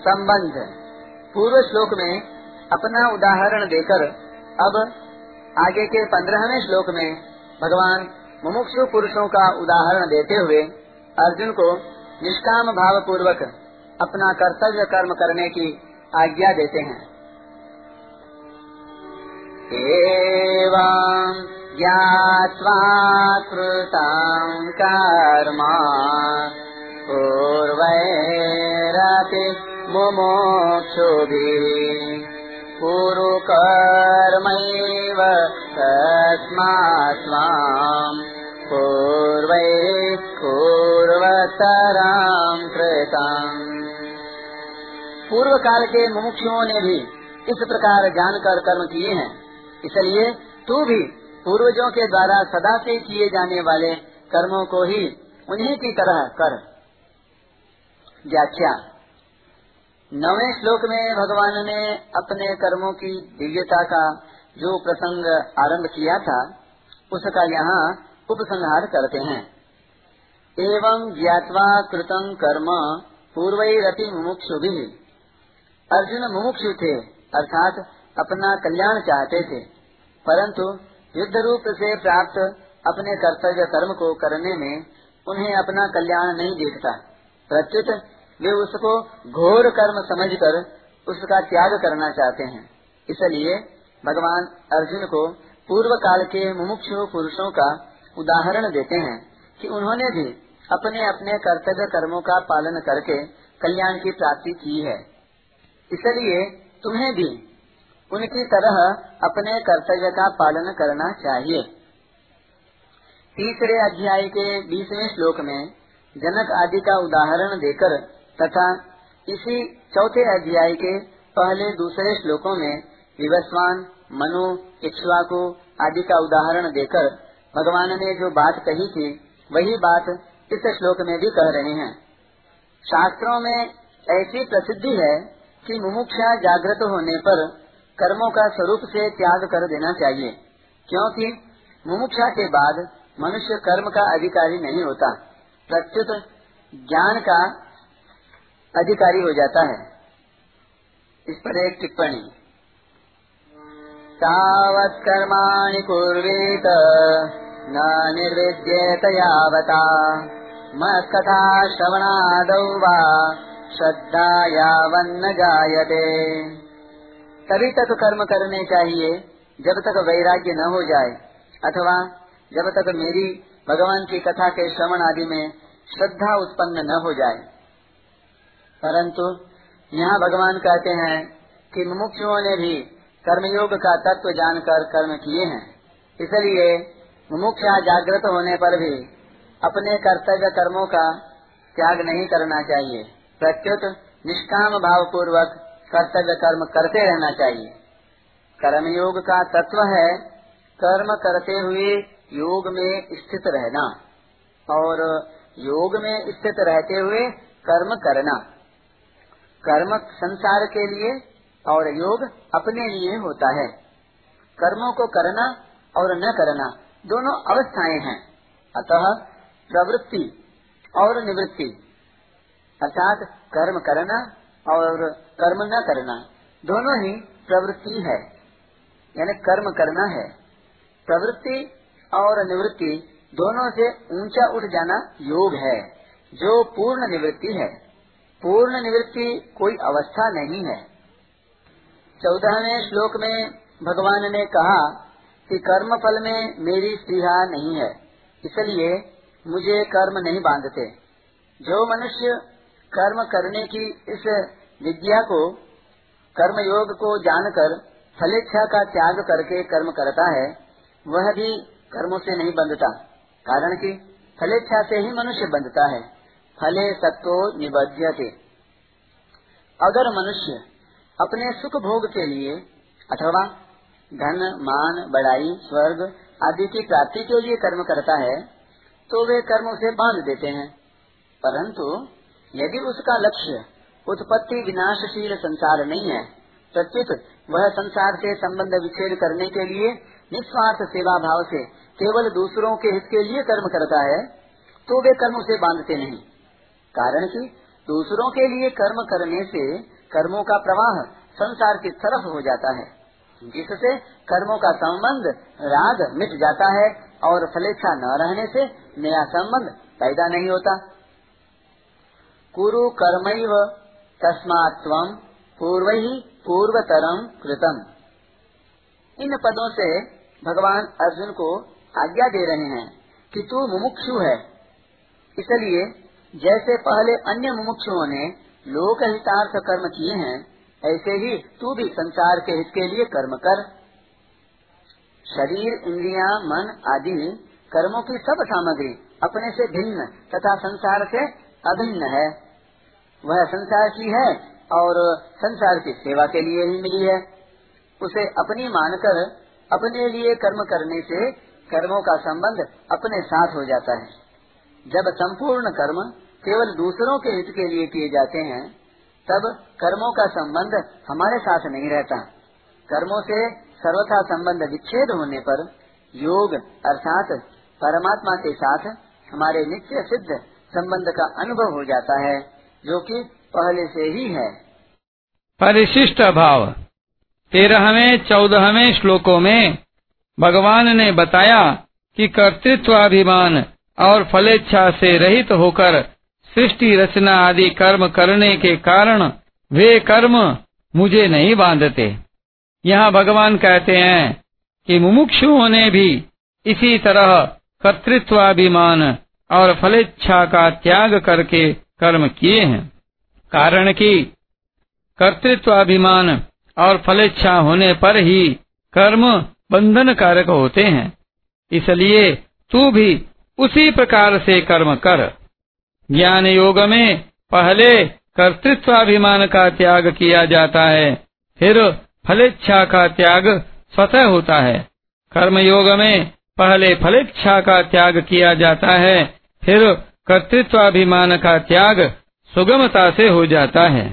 संबंध। पूर्व श्लोक में अपना उदाहरण देकर, अब आगे के पंद्रहवें श्लोक में भगवान मुमुक्षु पुरुषों का उदाहरण देते हुए अर्जुन को निष्काम भाव पूर्वक अपना कर्तव्य कर्म करने की आज्ञा देते हैं। एवं कर्म मुमुक्षुभिः कुरु कर्मैव तस्मात् स्वाम् पूर्वैः पूर्वतराम् कृतम्। पूर्व काल के मुमुक्षुओं ने भी इस प्रकार जानकर कर्म किए हैं। इसलिए तू भी पूर्वजों के द्वारा सदा से किए जाने वाले कर्मों को ही उन्हीं की तरह कर। व्याख्या। नवे श्लोक में भगवान ने अपने कर्मों की दिव्यता का जो प्रसंग आरंभ किया था, उसका यहाँ उपसंहार करते हैं। एवं ज्ञातवा कृतम कर्म पूर्व पूर्वरति मुमुक्षु भी अर्जुन मुमुक्षु थे, अर्थात अपना कल्याण चाहते थे, परंतु युद्ध रूप से प्राप्त अपने कर्तव्य कर्म को करने में उन्हें अपना कल्याण नहीं देखता। प्रत्युत वे उसको घोर कर्म समझकर उसका त्याग करना चाहते हैं। इसलिए भगवान अर्जुन को पूर्व काल के मुमुक्षु पुरुषों का उदाहरण देते हैं कि उन्होंने भी अपने अपने कर्तव्य कर्मों का पालन करके कल्याण की प्राप्ति की है। इसलिए तुम्हें भी उनकी तरह अपने कर्तव्य का पालन करना चाहिए। तीसरे अध्याय के बीसवें श्लोक में जनक आदि का उदाहरण देकर तथा इसी चौथे अध्याय के पहले दूसरे श्लोकों में विवस्वान, मनु, इक्ष्वाकु आदि का उदाहरण देकर भगवान ने जो बात कही थी, वही बात इस श्लोक में भी कह रहे हैं। शास्त्रों में ऐसी प्रसिद्धि है कि मुमुक्षा जागृत होने पर कर्मों का स्वरूप से त्याग कर देना चाहिए, क्योंकि मुमुक्षा के बाद मनुष्य कर्म का अधिकारी नहीं होता। प्रत्युत ज्ञान का अधिकारी हो जाता है। इस पर एक टिप्पणी। तावत् कर्माणि कुर्वीत, न निर्विद्येत यावता। मत्कथा श्रवणादौ वा, श्रद्धा यावन्न जायते। तभी तक कर्म करने चाहिए, जब तक वैराग्य न हो जाए। अथवा, जब तक मेरी, भगवान की कथा के श्रवण आदि में श्रद्धा उत्पन्न न हो जाए। परंतु यहाँ भगवान कहते हैं कि मुमुक्षुओं ने भी कर्मयोग का तत्व जानकर कर्म किए हैं। इसलिए मुमुक्षा जागृत होने पर भी अपने कर्तव्य कर्मों का त्याग नहीं करना चाहिए। प्रत्युत निष्काम भाव पूर्वक कर्तव्य कर्म करते रहना चाहिए। कर्मयोग का तत्व है कर्म करते हुए योग में स्थित रहना और योग में स्थित रहते हुए कर्म करना। कर्म संसार के लिए और योग अपने लिए होता है। कर्मों को करना और न करना दोनों अवस्थाएँ हैं। अतः प्रवृत्ति और निवृत्ति, अर्थात कर्म करना और कर्म न करना, दोनों ही प्रवृत्ति है। यानी कर्म करना है। प्रवृत्ति और निवृत्ति दोनों से ऊँचा उठ जाना योग है, जो पूर्ण निवृत्ति है। पूर्ण निवृत्ति कोई अवस्था नहीं है। चौदहवें श्लोक में भगवान ने कहा कि कर्म फल में मेरी स्त्रीहा नहीं है, इसलिए मुझे कर्म नहीं बांधते। जो मनुष्य कर्म करने की इस विद्या को कर्म योग को जानकर, फलेच्छा का त्याग करके कर्म करता है, वह भी कर्मों से नहीं बंधता, कारण कि फलेच्छा से ही मनुष्य बंधता है। फले सत्तो निबध्यते। अगर मनुष्य अपने सुख भोग के लिए अथवा धन, मान, बड़ाई, स्वर्ग आदि की प्राप्ति के लिए कर्म करता है तो वे कर्म उसे बाँध देते हैं। परंतु यदि उसका लक्ष्य उत्पत्ति विनाशशील संसार नहीं है, प्रत्युत वह संसार से संबंध विच्छेद करने के लिए निस्वार्थ सेवा भाव से केवल दूसरों के हित के लिए कर्म करता है तो वे कर्म उसे बांधते नहीं। कारण कि दूसरों के लिए कर्म करने से कर्मों का प्रवाह संसार की तरफ़ हो जाता है, जिससे कर्मों का संबंध राग मिट जाता है और फलेच्छा न रहने से नया संबंध पैदा नहीं होता। कुरु कर्म तस्मात् पूर्व ही पूर्वतरम कृतम। इन पदों से भगवान अर्जुन को आज्ञा दे रहे हैं कि तू मुमुक्षु है, इसलिए जैसे पहले अन्य मुमुक्षुओं ने लोक हितार्थ कर्म किए हैं, ऐसे ही तू भी संसार के हित के लिए कर्म कर। शरीर, इंद्रिया, मन आदि कर्मों की सब सामग्री अपने से भिन्न तथा संसार से अभिन्न है। वह संसार की है और संसार की सेवा के लिए ही मिली है। उसे अपनी मानकर, अपने लिए कर्म करने से कर्मों का संबंध अपने साथ हो जाता है। जब संपूर्ण कर्म केवल दूसरों के हित के लिए किए जाते हैं, तब कर्मों का संबंध हमारे साथ नहीं रहता। कर्मों से सर्वथा संबंध विच्छेद होने पर योग अर्थात परमात्मा के साथ हमारे नित्य सिद्ध संबंध का अनुभव हो जाता है, जो कि पहले से ही है। परिशिष्ट भाव तेरहवें, चौदहवें श्लोकों में भगवान ने बताया कि कर्तृत्वाभिमान और फलेच्छा से रहित होकर सृष्टि रचना आदि कर्म करने के कारण वे कर्म मुझे नहीं बांधते। यहाँ भगवान कहते हैं कि मुमुक्षुओं ने भी इसी तरह कर्तृत्वाभिमान और फलेच्छा का त्याग करके कर्म किए हैं। कारण कि कर्तृत्वाभिमान और फलेच्छा होने पर ही कर्म बंधन कारक होते हैं। इसलिए तू भी उसी प्रकार से कर्म कर। ज्ञान योग में पहले कर्तृत्वाभिमान का त्याग किया जाता है, फिर फलेच्छा का त्याग स्वतः होता है। कर्म योग में पहले फलेच्छा का त्याग किया जाता है, फिर कर्तृत्वाभिमान का त्याग सुगमता से हो जाता है।